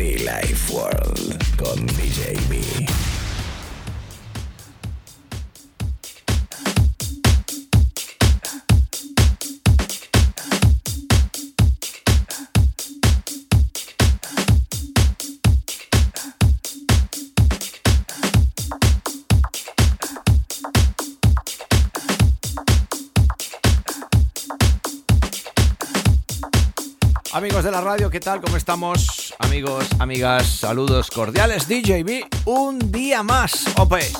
Life World con DJ B. Amigos de la radio, ¿qué tal? ¿Cómo estamos? Amigos, amigas, saludos cordiales. DJB, un día más, OPE.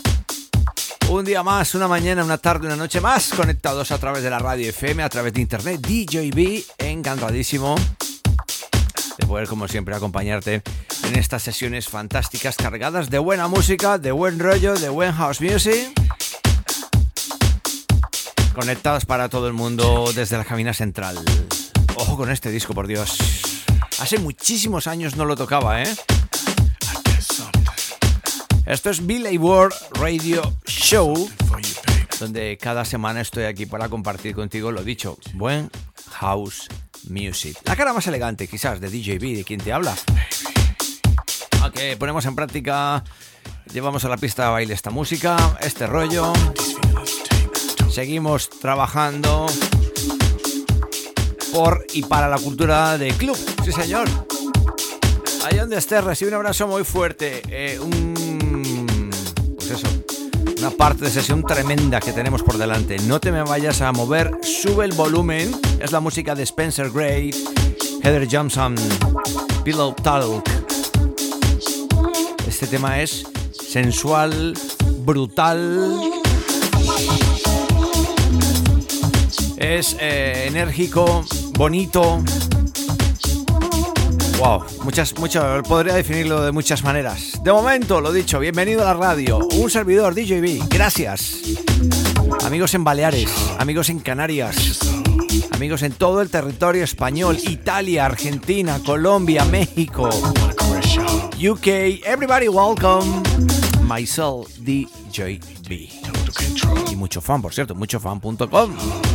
Un día más, una mañana, una tarde, una noche más, conectados a través de la radio FM, a través de internet. DJB, encantadísimo de poder, como siempre, acompañarte en estas sesiones fantásticas cargadas de buena música, de buen rollo, de buen house music. Conectados para todo el mundo desde la cabina central. Ojo con este disco, por Dios. Hace muchísimos años no lo tocaba, ¿eh? Esto es Billy World Radio Show, donde cada semana estoy aquí para compartir contigo lo dicho, buen house music. La cara más elegante, quizás, de DJB, de quien te habla. Ok, ponemos en práctica, llevamos a la pista de baile esta música, este rollo. Seguimos trabajando por y para la cultura de club. Sí, señor. Ahí donde estés, recibe un abrazo muy fuerte. Eh, un. Pues eso. Una parte de sesión tremenda que tenemos por delante. No te me vayas a mover, sube el volumen. Es la música de Spencer Gray, Heather Johnson, Pillow Talk. Este tema es sensual, brutal. Es eh, enérgico, bonito. Wow, muchas, mucho, podría definirlo de muchas maneras. De momento, lo dicho, bienvenido a la radio. Un servidor DJB, gracias. Amigos en Baleares, amigos en Canarias, amigos en todo el territorio español, Italia, Argentina, Colombia, México, UK, everybody welcome. Myself DJB. Y mucho fan, por cierto, muchofan.com.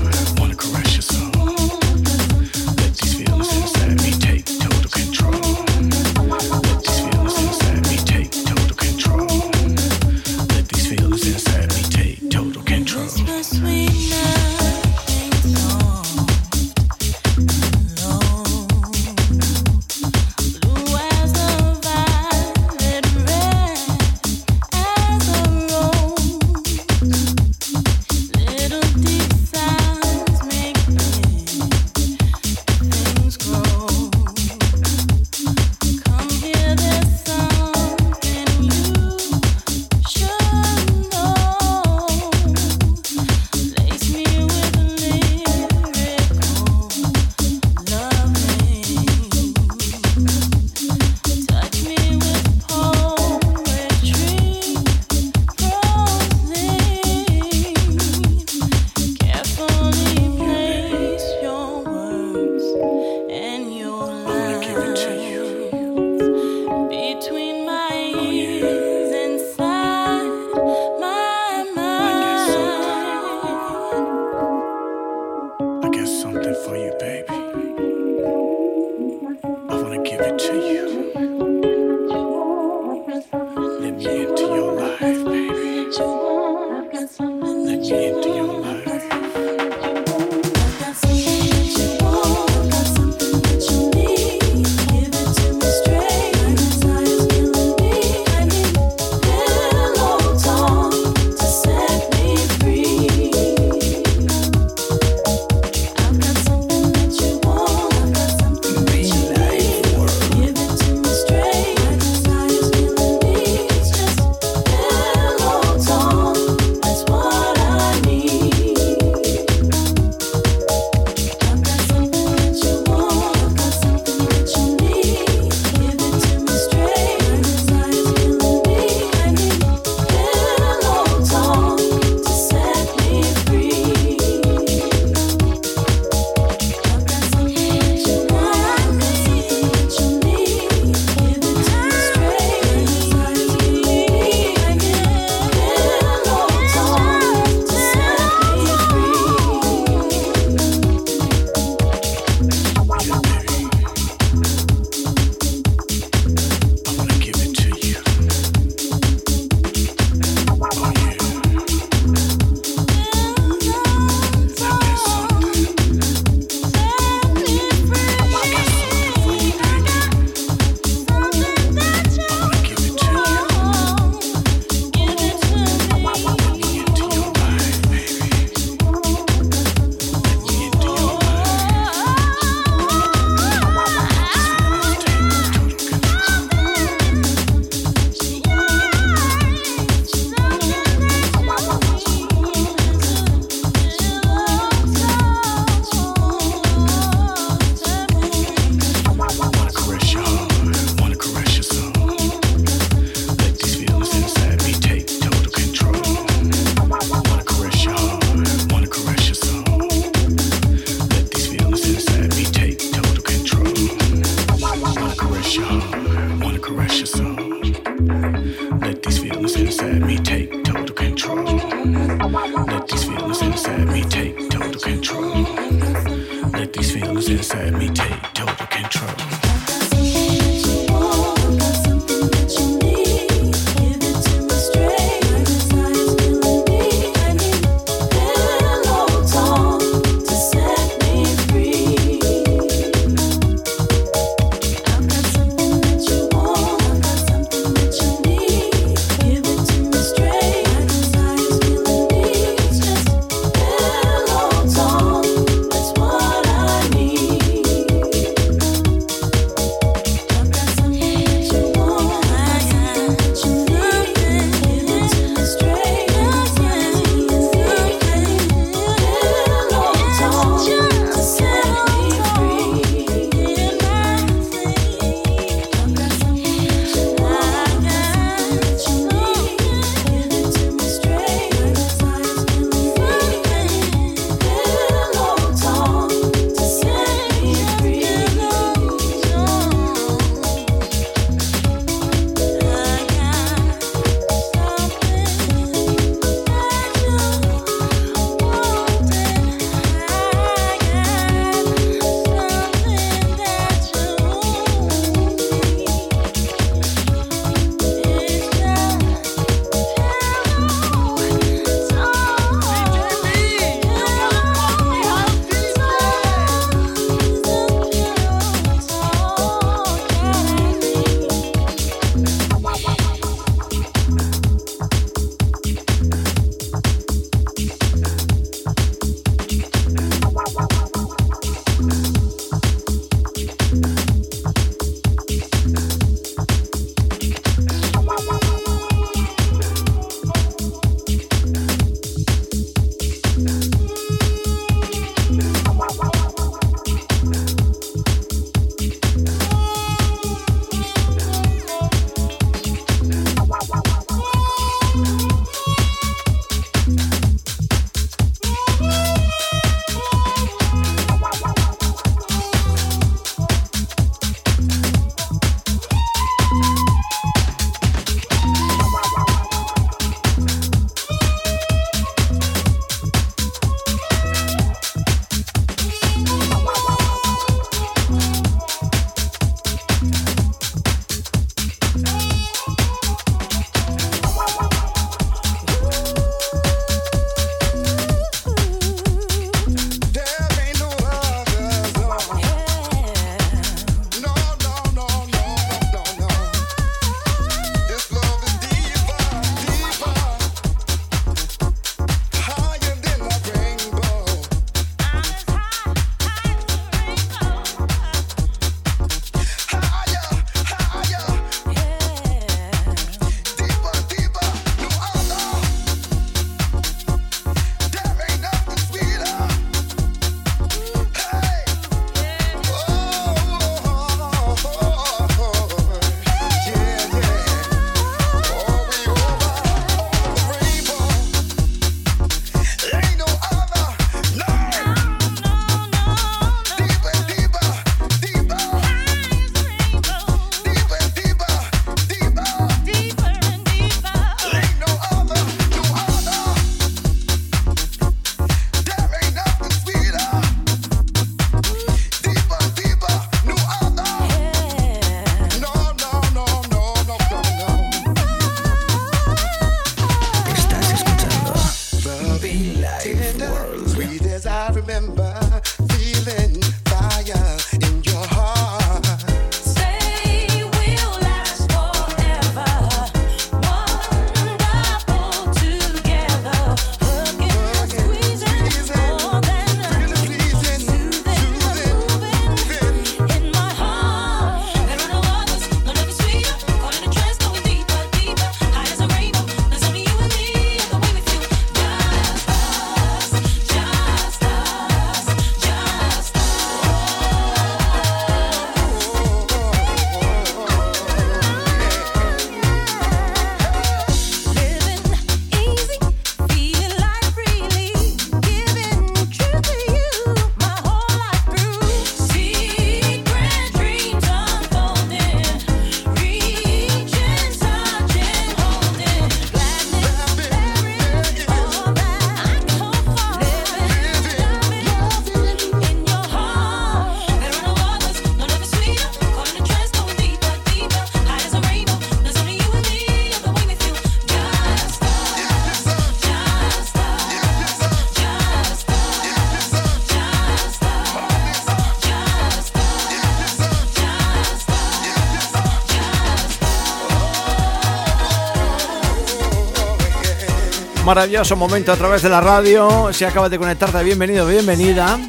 Maravilloso momento a través de la radio. Si acabas de conectarte, bienvenido, bienvenida.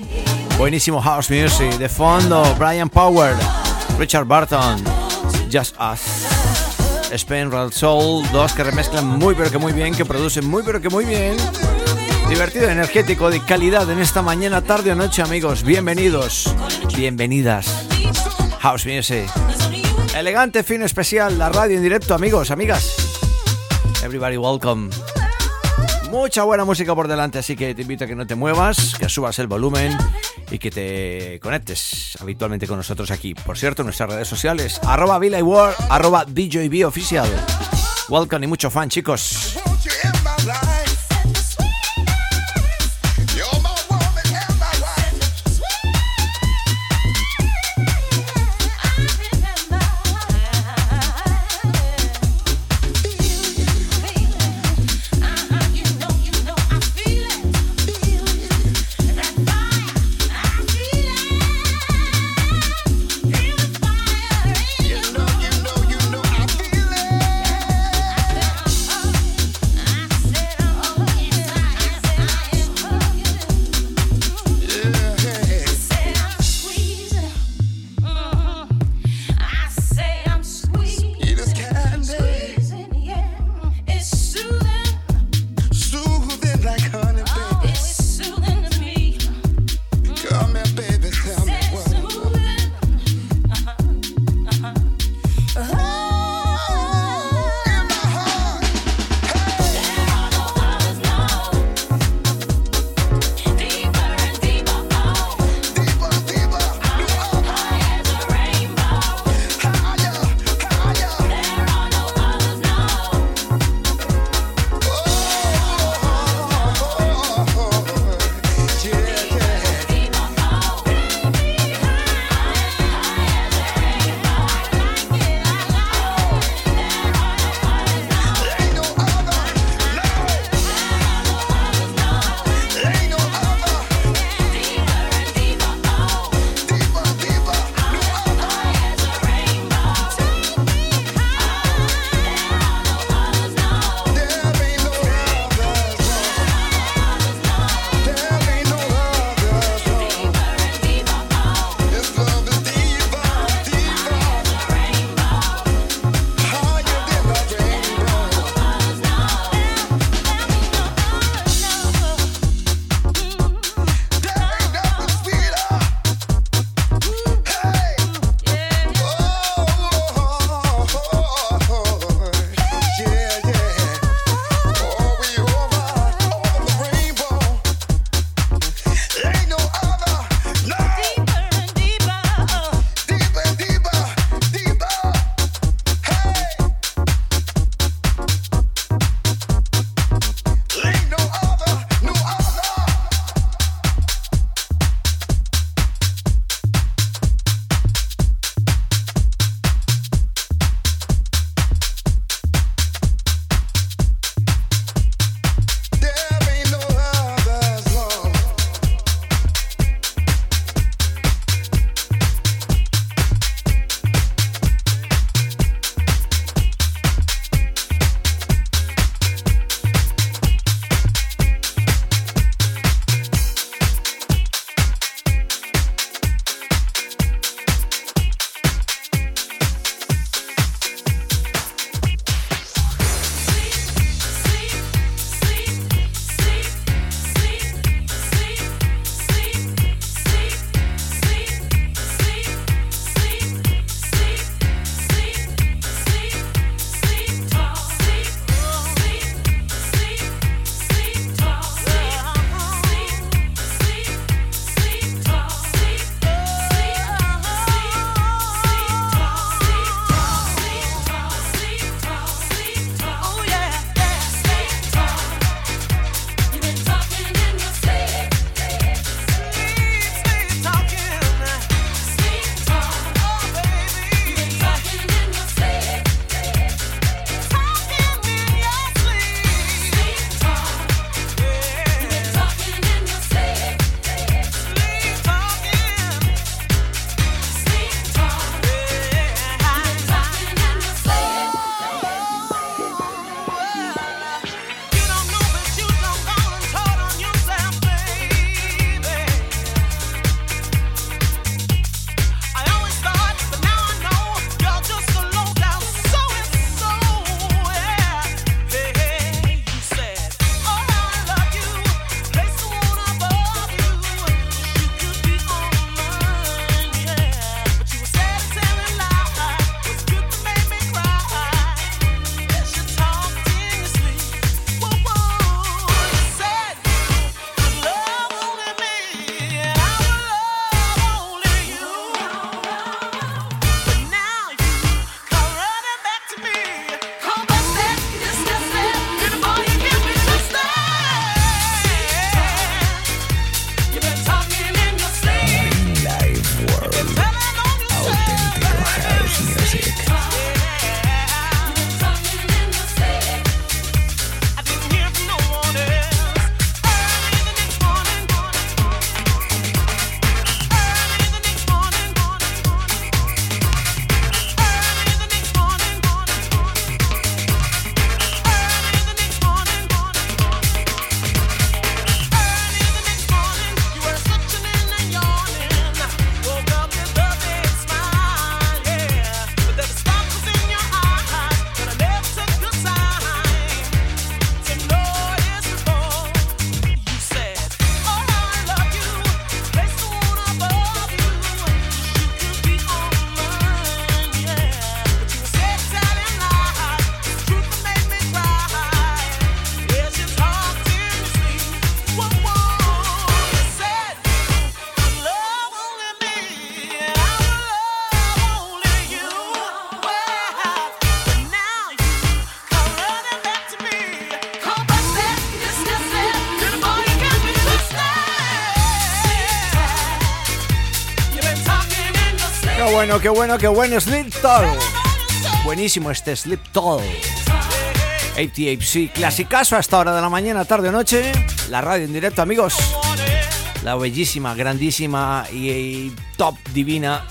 Buenísimo house music. De fondo, Brian Power, Richard Barton, Just Us. Spain Real Soul, dos que remezclan muy pero que muy bien, que producen muy pero que muy bien. Divertido, energético, de calidad en esta mañana, tarde o noche, amigos. Bienvenidos, bienvenidas. House Music. Elegante, fino, especial, la radio en directo, amigos, amigas. Everybody welcome. Mucha buena música por delante, así que te invito a que no te muevas, que subas el volumen y que te conectes habitualmente con nosotros aquí. Por cierto, en nuestras redes sociales, arroba Villa arroba DJB Oficial. Welcome y mucho fan, chicos. Qué bueno, qué bueno. Sleep Toll. Buenísimo este Sleep Toll. ATHC, clasicazo a esta hora de la mañana, tarde o noche. La radio en directo, amigos. La bellísima, grandísima y, y top divina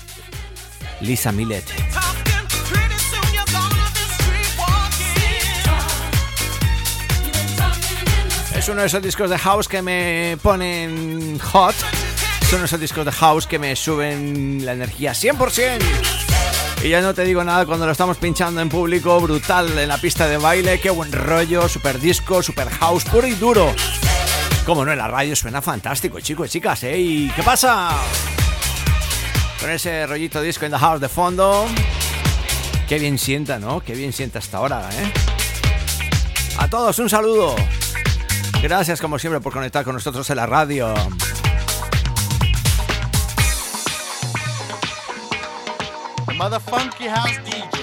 Lisa Millet. Es uno de esos discos de house que me ponen hot. Son esos discos de house que me suben la energía 100%. Y ya no te digo nada cuando lo estamos pinchando en público, brutal en la pista de baile, qué buen rollo, super disco, super house, puro y duro. Como no, en la radio suena fantástico, chicos y chicas, ¿eh? ¿Y qué pasa? Con ese rollito disco en the house de fondo. Qué bien sienta, ¿no? Qué bien sienta hasta ahora, ¿eh? A todos un saludo. Gracias como siempre por conectar con nosotros en la radio. Motherfunky House DJ.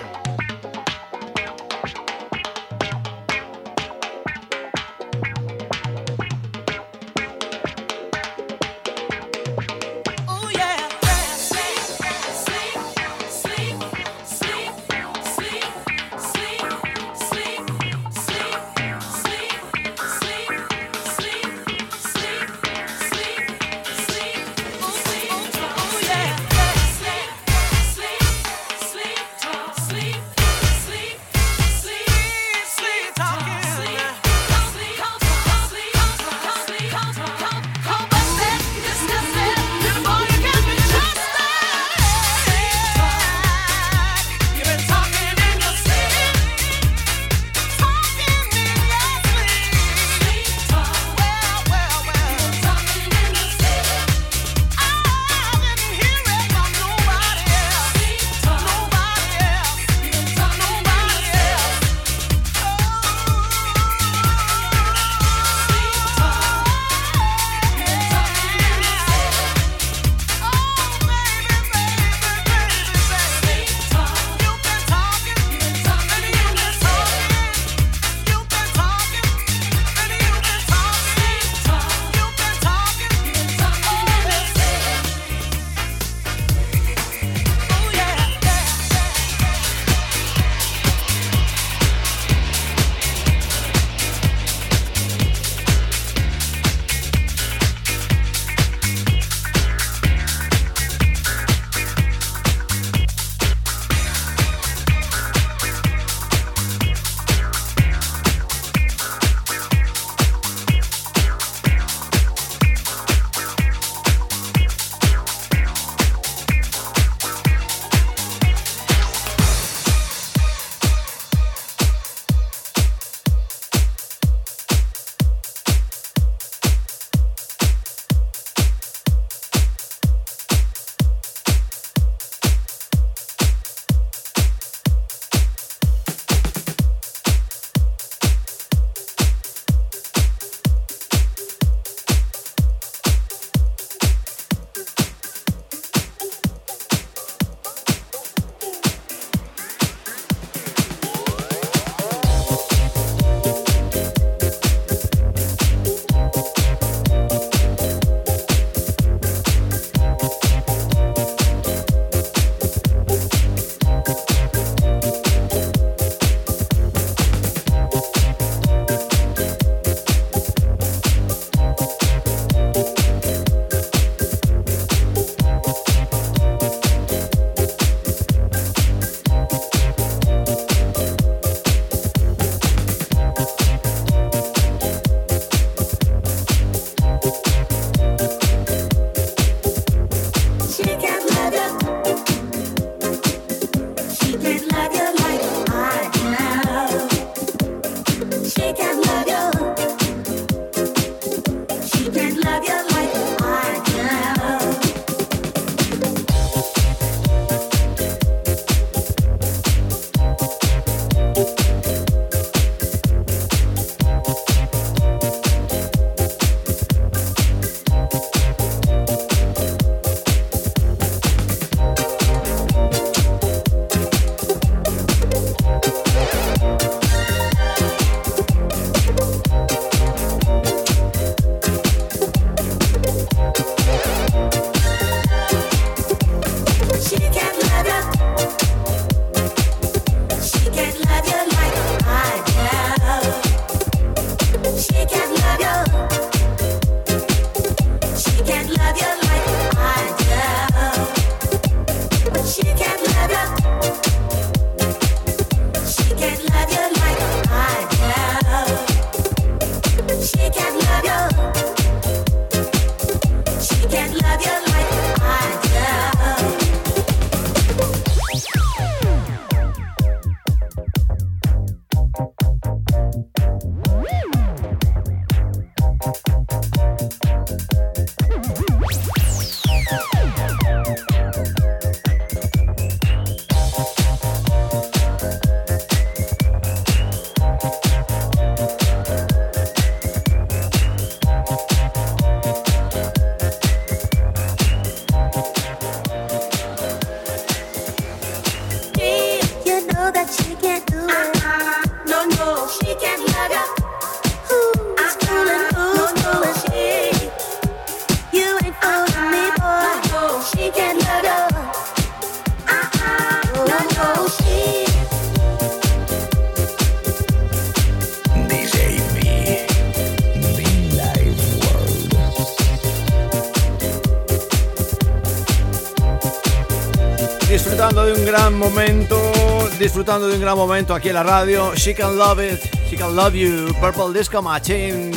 Gran momento, disfrutando de un gran momento aquí en la radio. She can love it, she can love you, Purple Disco Machine.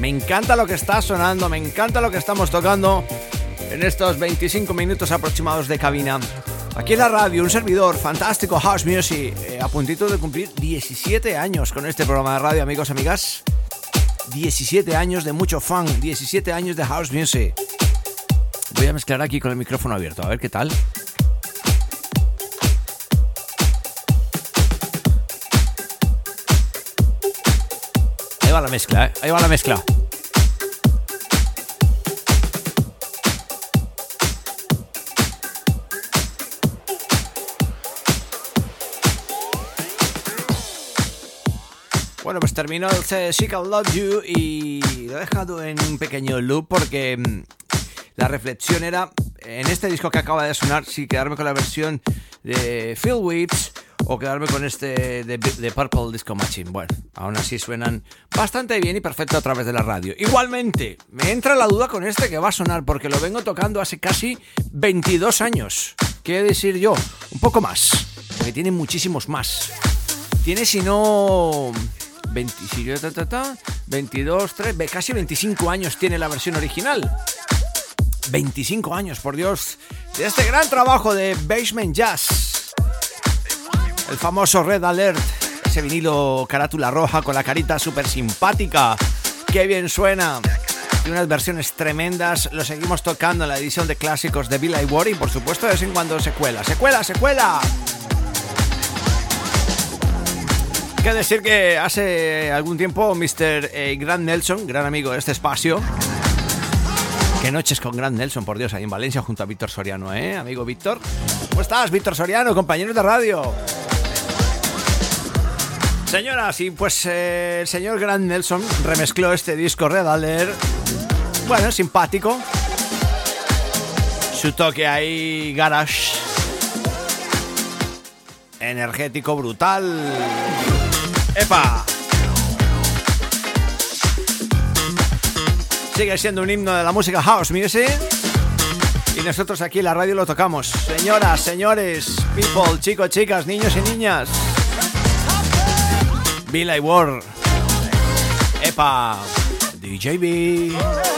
Me encanta lo que está sonando, me encanta lo que estamos tocando en estos 25 minutos aproximados de cabina. Aquí en la radio, un servidor fantástico, House Music, eh, a puntito de cumplir 17 años con este programa de radio, amigos, amigas. 17 años de mucho fun, 17 años de House Music. Voy a mezclar aquí con el micrófono abierto, a ver qué tal. Va la mezcla, ¿eh? Ahí va la mezcla. Bueno, pues terminó el She Can Love You y lo he dejado en un pequeño loop porque mm, la reflexión era en este disco que acaba de sonar si quedarme con la versión de Phil Whips o quedarme con este de, Purple Disco Machine. Bueno, aún así suenan bastante bien y perfecto a través de la radio. Igualmente, me entra la duda con este que va a sonar porque lo vengo tocando hace casi 22 años. ¿Qué decir yo? Un poco más, porque tiene muchísimos más. Tiene si no 20, si yo, ta, ta, ta, 22, 3, ve, casi 25 años tiene la versión original. 25 años, por Dios, de este gran trabajo de Basement Jazz. El famoso Red Alert, ese vinilo carátula roja con la carita súper simpática. Qué bien suena. Y unas versiones tremendas. Lo seguimos tocando en la edición de clásicos de Bill Ward y por supuesto de vez en cuando se cuela. ¡Se cuela, se cuela! que decir que hace algún tiempo Mr. eh, Grant Nelson, gran amigo de este espacio, qué noches con Grant Nelson, por Dios, ahí en Valencia junto a Víctor Soriano, ¿eh? Amigo Víctor. ¿Cómo estás, Víctor Soriano, compañeros de radio? Señoras, y pues eh, el señor Grant Nelson remezcló este disco Red Alert. Bueno, simpático. Su toque ahí, garage. Energético, brutal. ¡Epa! Sigue siendo un himno de la música house music. Y nosotros aquí en la radio lo tocamos. Señoras, señores, people, chicos, chicas, niños y niñas. Billy Ward. ¡Epa! DJB.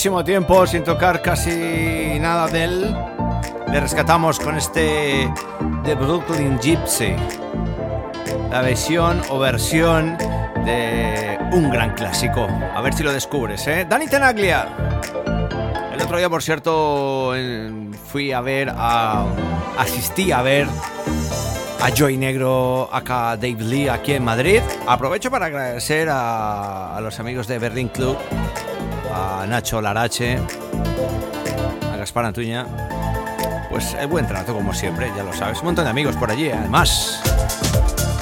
Muchísimo tiempo sin tocar casi nada de él. Le rescatamos con este The Brooklyn Gypsy. La versión o versión de un gran clásico. A ver si lo descubres, ¿eh? Dani Tenaglia. El otro día, por cierto, fui a ver a. Asistí a ver a Joy Negro, acá Dave Lee, aquí en Madrid. Aprovecho para agradecer a, a los amigos de Berlin Club, Nacho Larache, a Gaspar Antuña. Pues el buen trato, como siempre, ya lo sabes. Un montón de amigos por allí, ¿eh? además.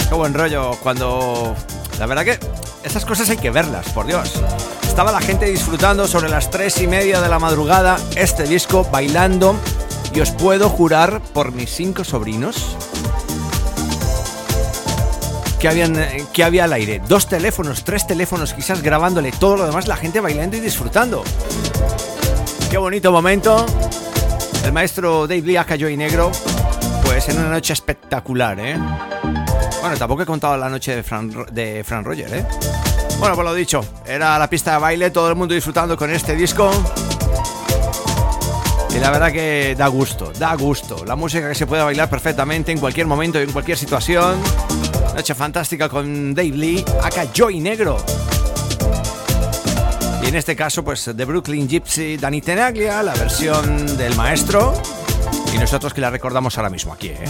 Qué buen rollo cuando... La verdad que estas cosas hay que verlas, por Dios. Estaba la gente disfrutando sobre las tres y media de la madrugada este disco, bailando. Y os puedo jurar por mis cinco sobrinos que, habían, que había al aire. Dos teléfonos, tres teléfonos quizás grabándole todo lo demás, la gente bailando y disfrutando. Qué bonito momento. El maestro Dave Lee cayó y negro, pues en una noche espectacular, ¿eh? Bueno, tampoco he contado la noche de Fran, de Fran Roger, ¿eh? Bueno, pues lo dicho, era la pista de baile, todo el mundo disfrutando con este disco. Y la verdad que da gusto, da gusto. La música que se puede bailar perfectamente en cualquier momento y en cualquier situación. Noche fantástica con Dave Lee, acá Joy Negro. Y en este caso, pues de Brooklyn Gypsy, Danny Tenaglia, la versión del maestro. Y nosotros que la recordamos ahora mismo aquí, ¿eh?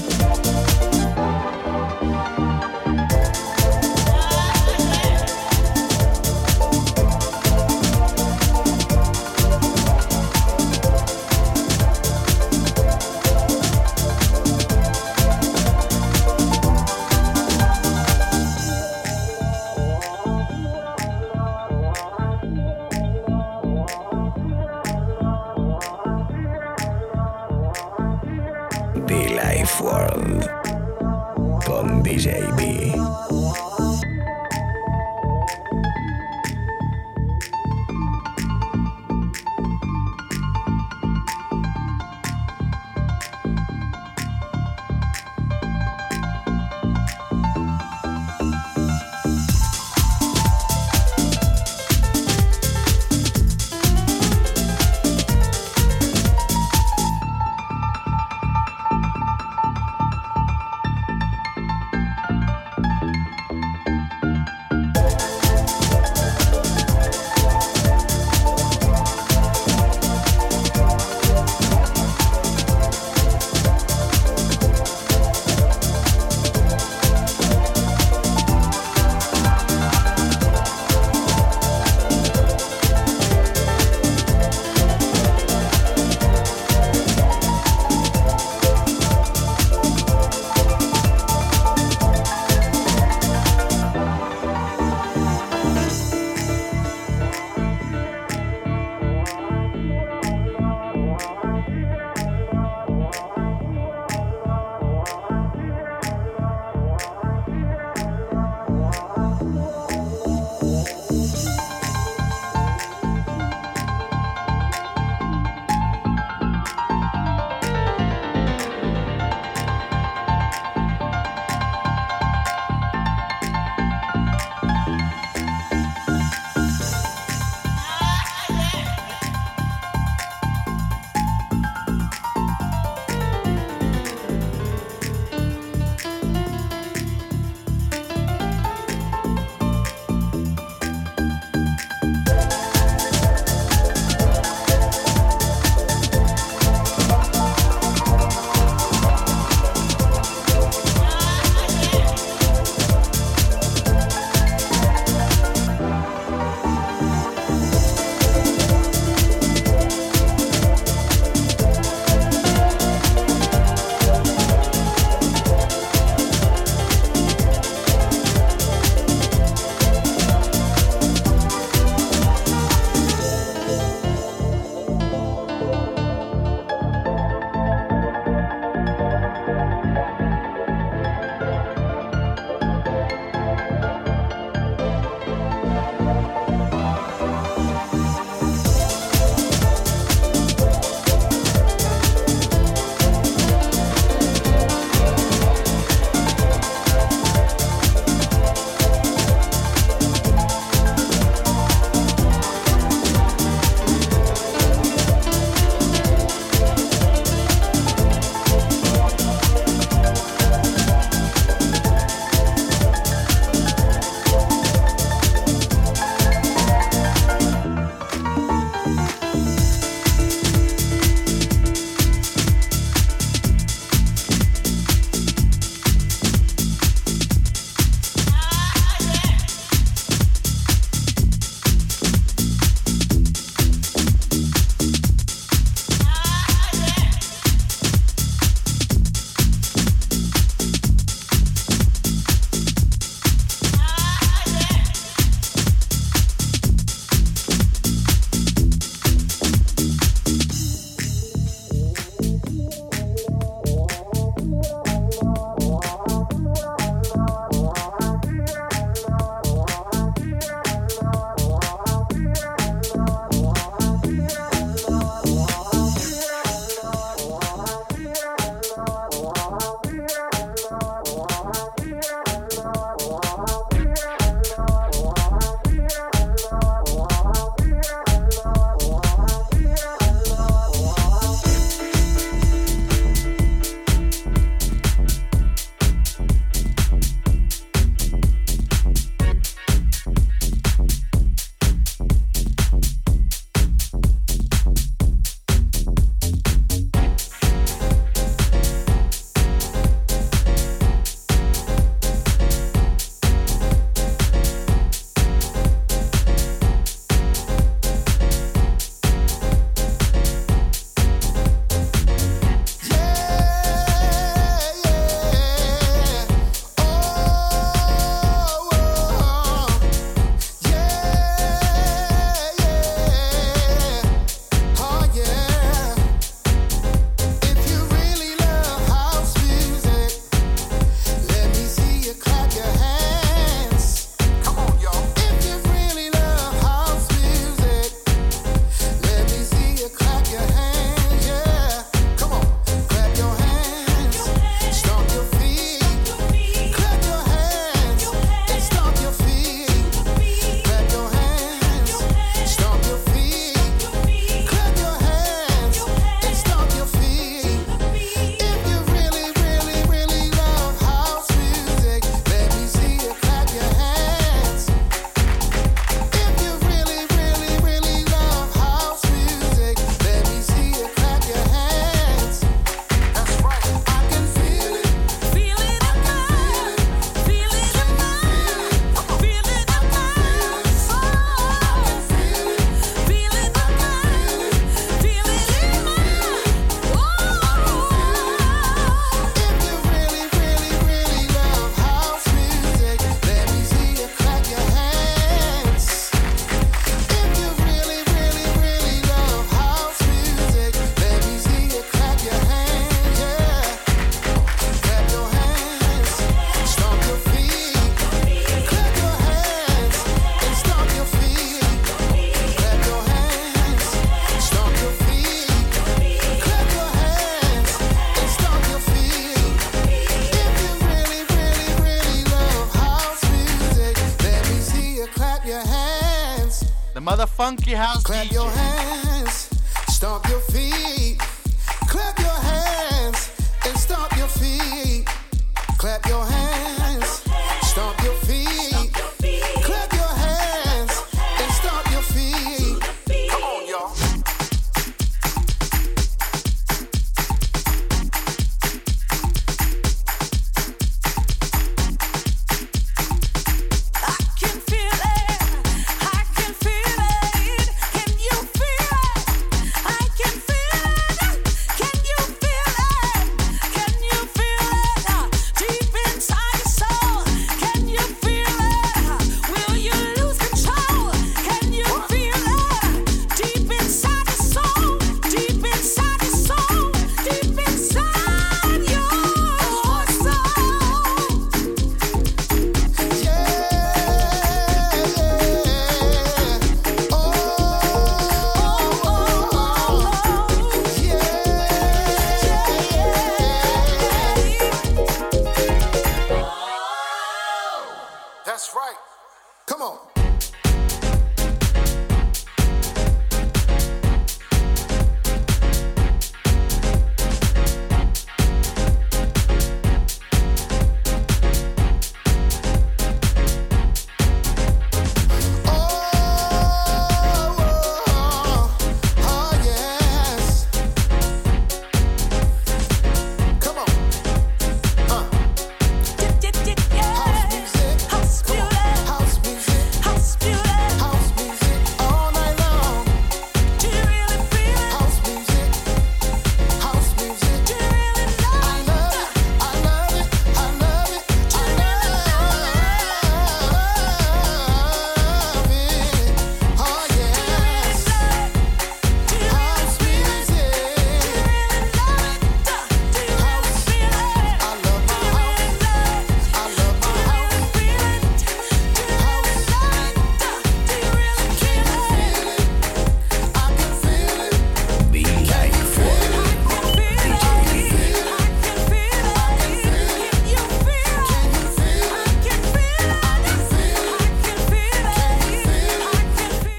Clap your hands,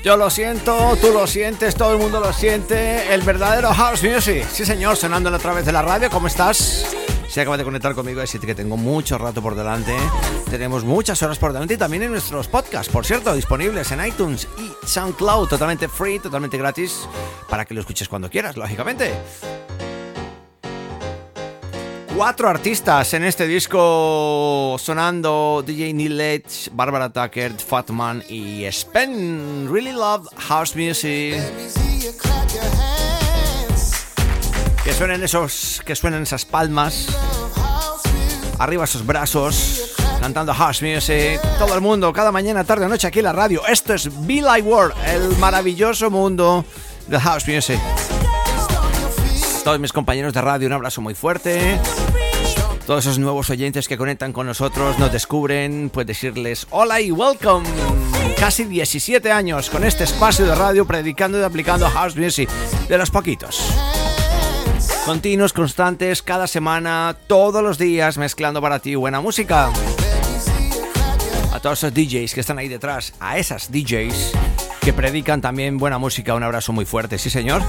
Yo lo siento, tú lo sientes, todo el mundo lo siente. El verdadero House Music. Sí, señor, sonando a través de la radio. ¿Cómo estás? Si acabas de conectar conmigo, decirte que tengo mucho rato por delante. Tenemos muchas horas por delante y también en nuestros podcasts, por cierto, disponibles en iTunes y SoundCloud, totalmente free, totalmente gratis, para que lo escuches cuando quieras, lógicamente. Cuatro artistas en este disco sonando DJ Neil Edge, Barbara Tucker, Fatman y Spen. Really love house music. Que suenen esos, que suenen esas palmas, arriba esos brazos, cantando house music. Todo el mundo, cada mañana, tarde o noche aquí en la radio. Esto es Be Like World, el maravilloso mundo del house music. Todos mis compañeros de radio, un abrazo muy fuerte. Todos esos nuevos oyentes que conectan con nosotros, nos descubren, pues decirles hola y welcome. Casi 17 años con este espacio de radio predicando y aplicando house music de los poquitos. Continuos, constantes, cada semana, todos los días, mezclando para ti buena música. A todos esos DJs que están ahí detrás, a esas DJs que predican también buena música, un abrazo muy fuerte, sí señor.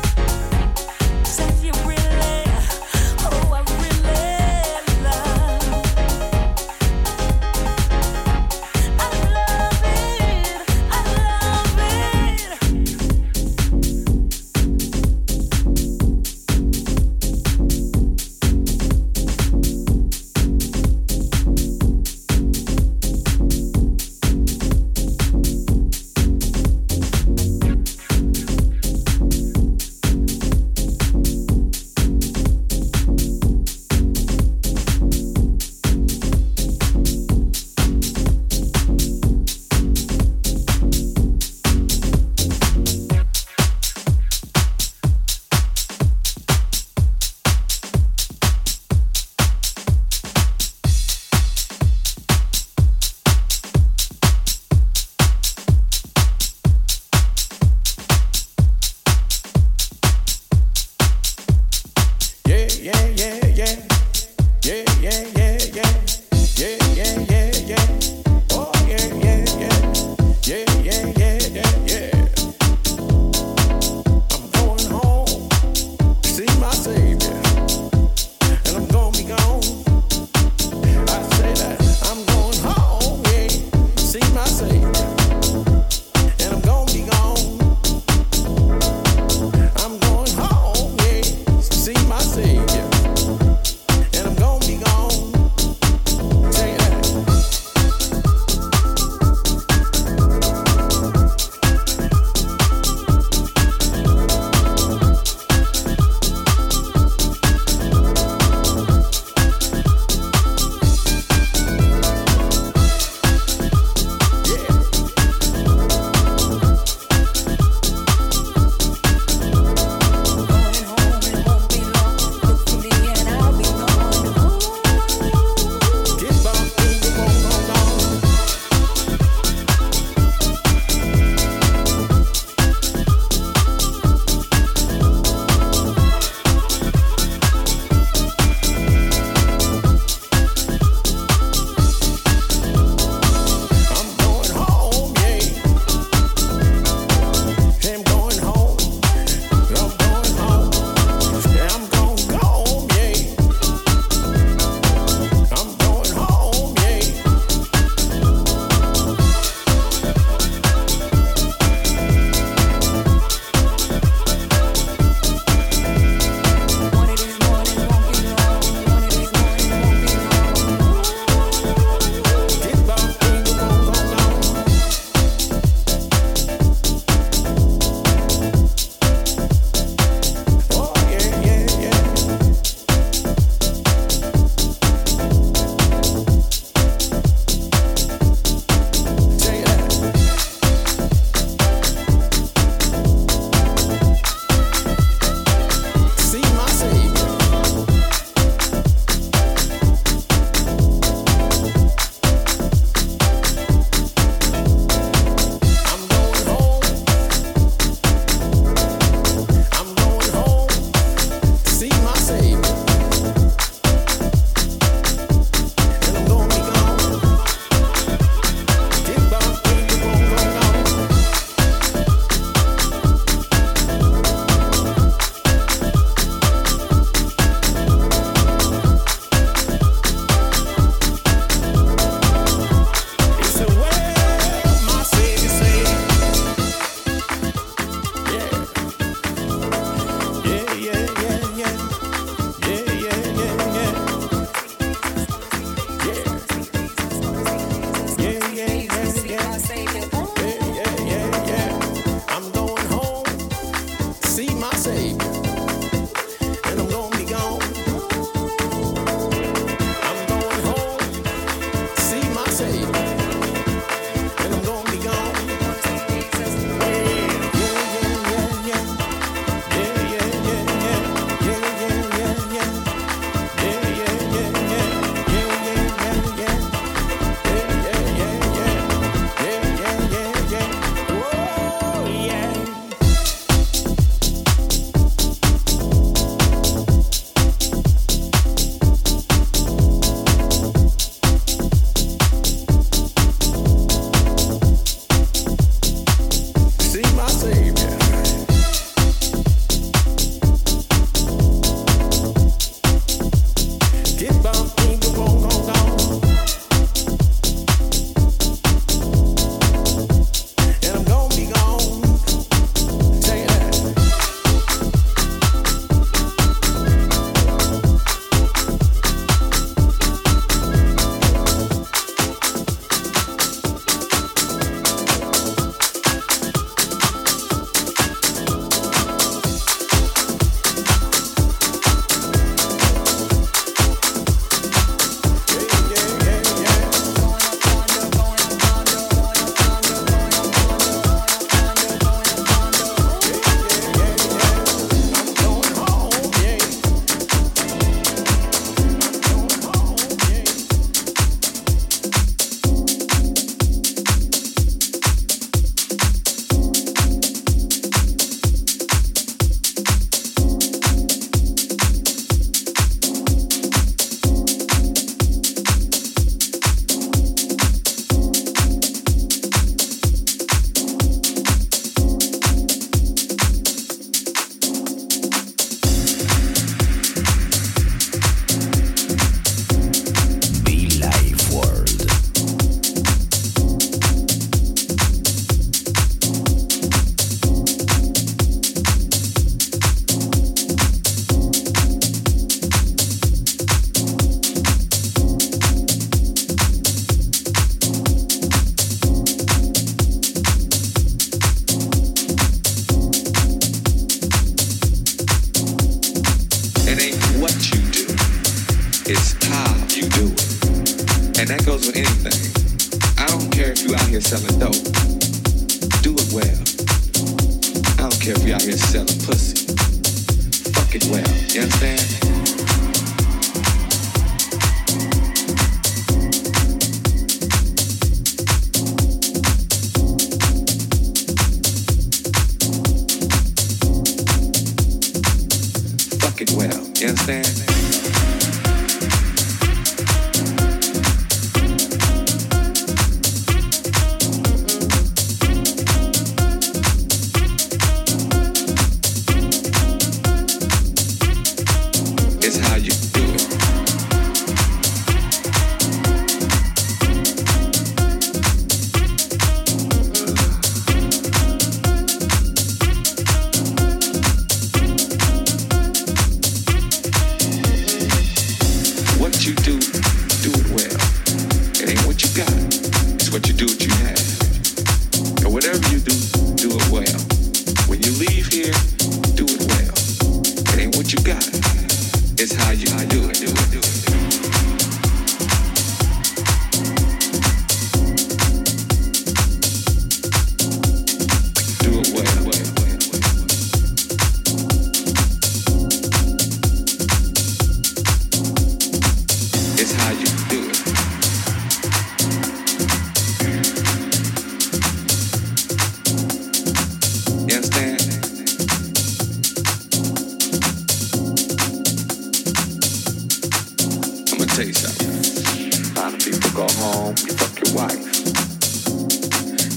tell you something. A lot of people go home, you fuck your wife.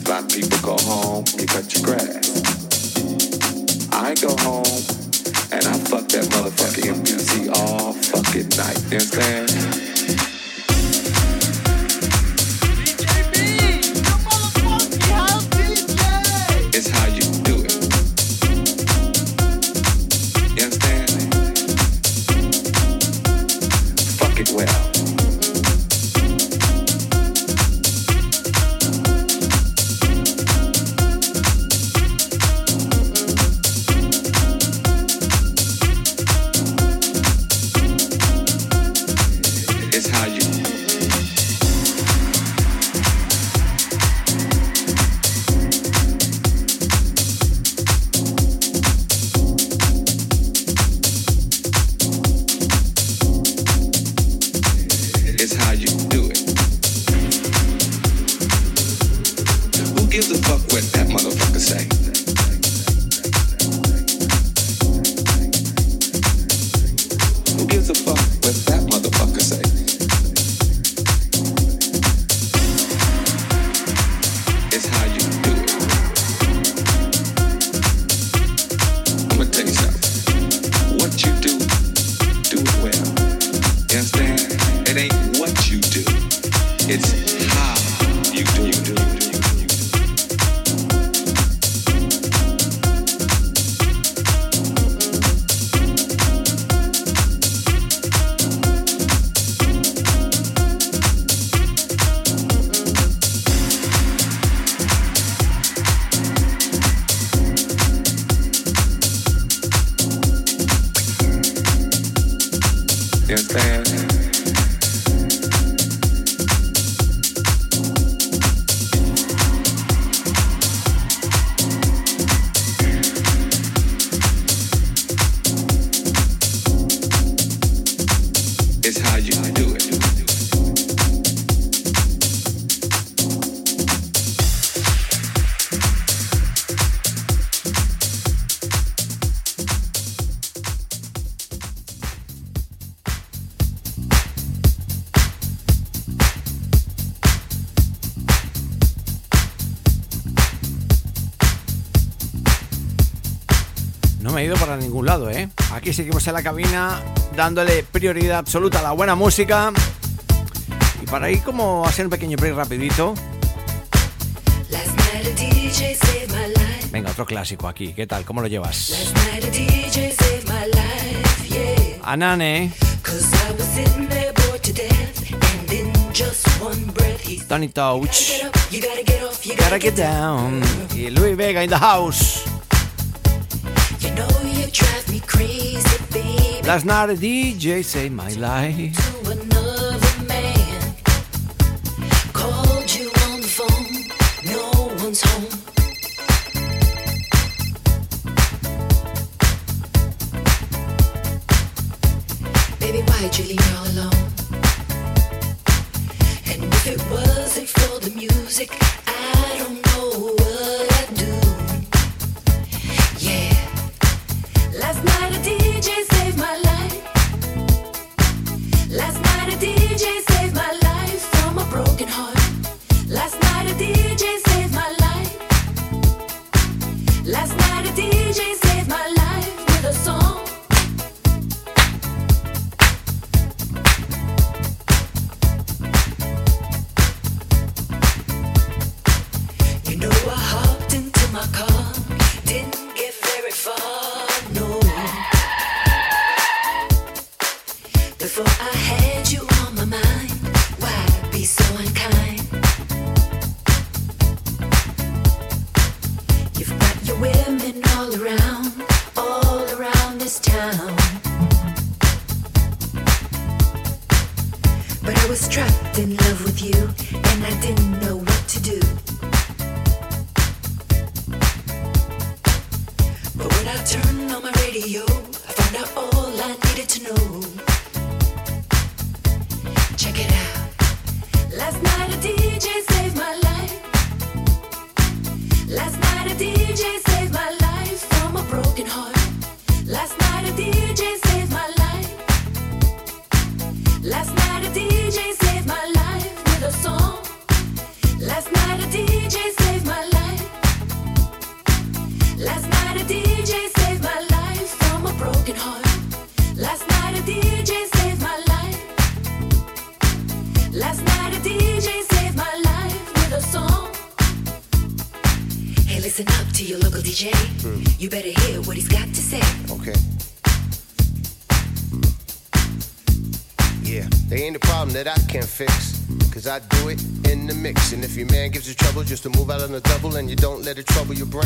A lot of people go home, you cut your grass. I go home and I fuck that motherfucking MPC all fucking night. You understand? Know You're there. lado, ¿eh? Aquí seguimos en la cabina dándole prioridad absoluta a la buena música. Y para ir como hacer un pequeño break rapidito. Venga, otro clásico aquí. ¿Qué tal? ¿Cómo lo llevas? Anane. Tony Touch. Gotta get down. Y Louis Vega in the house. Last night, a DJ, saved my life. instead of trouble your brain.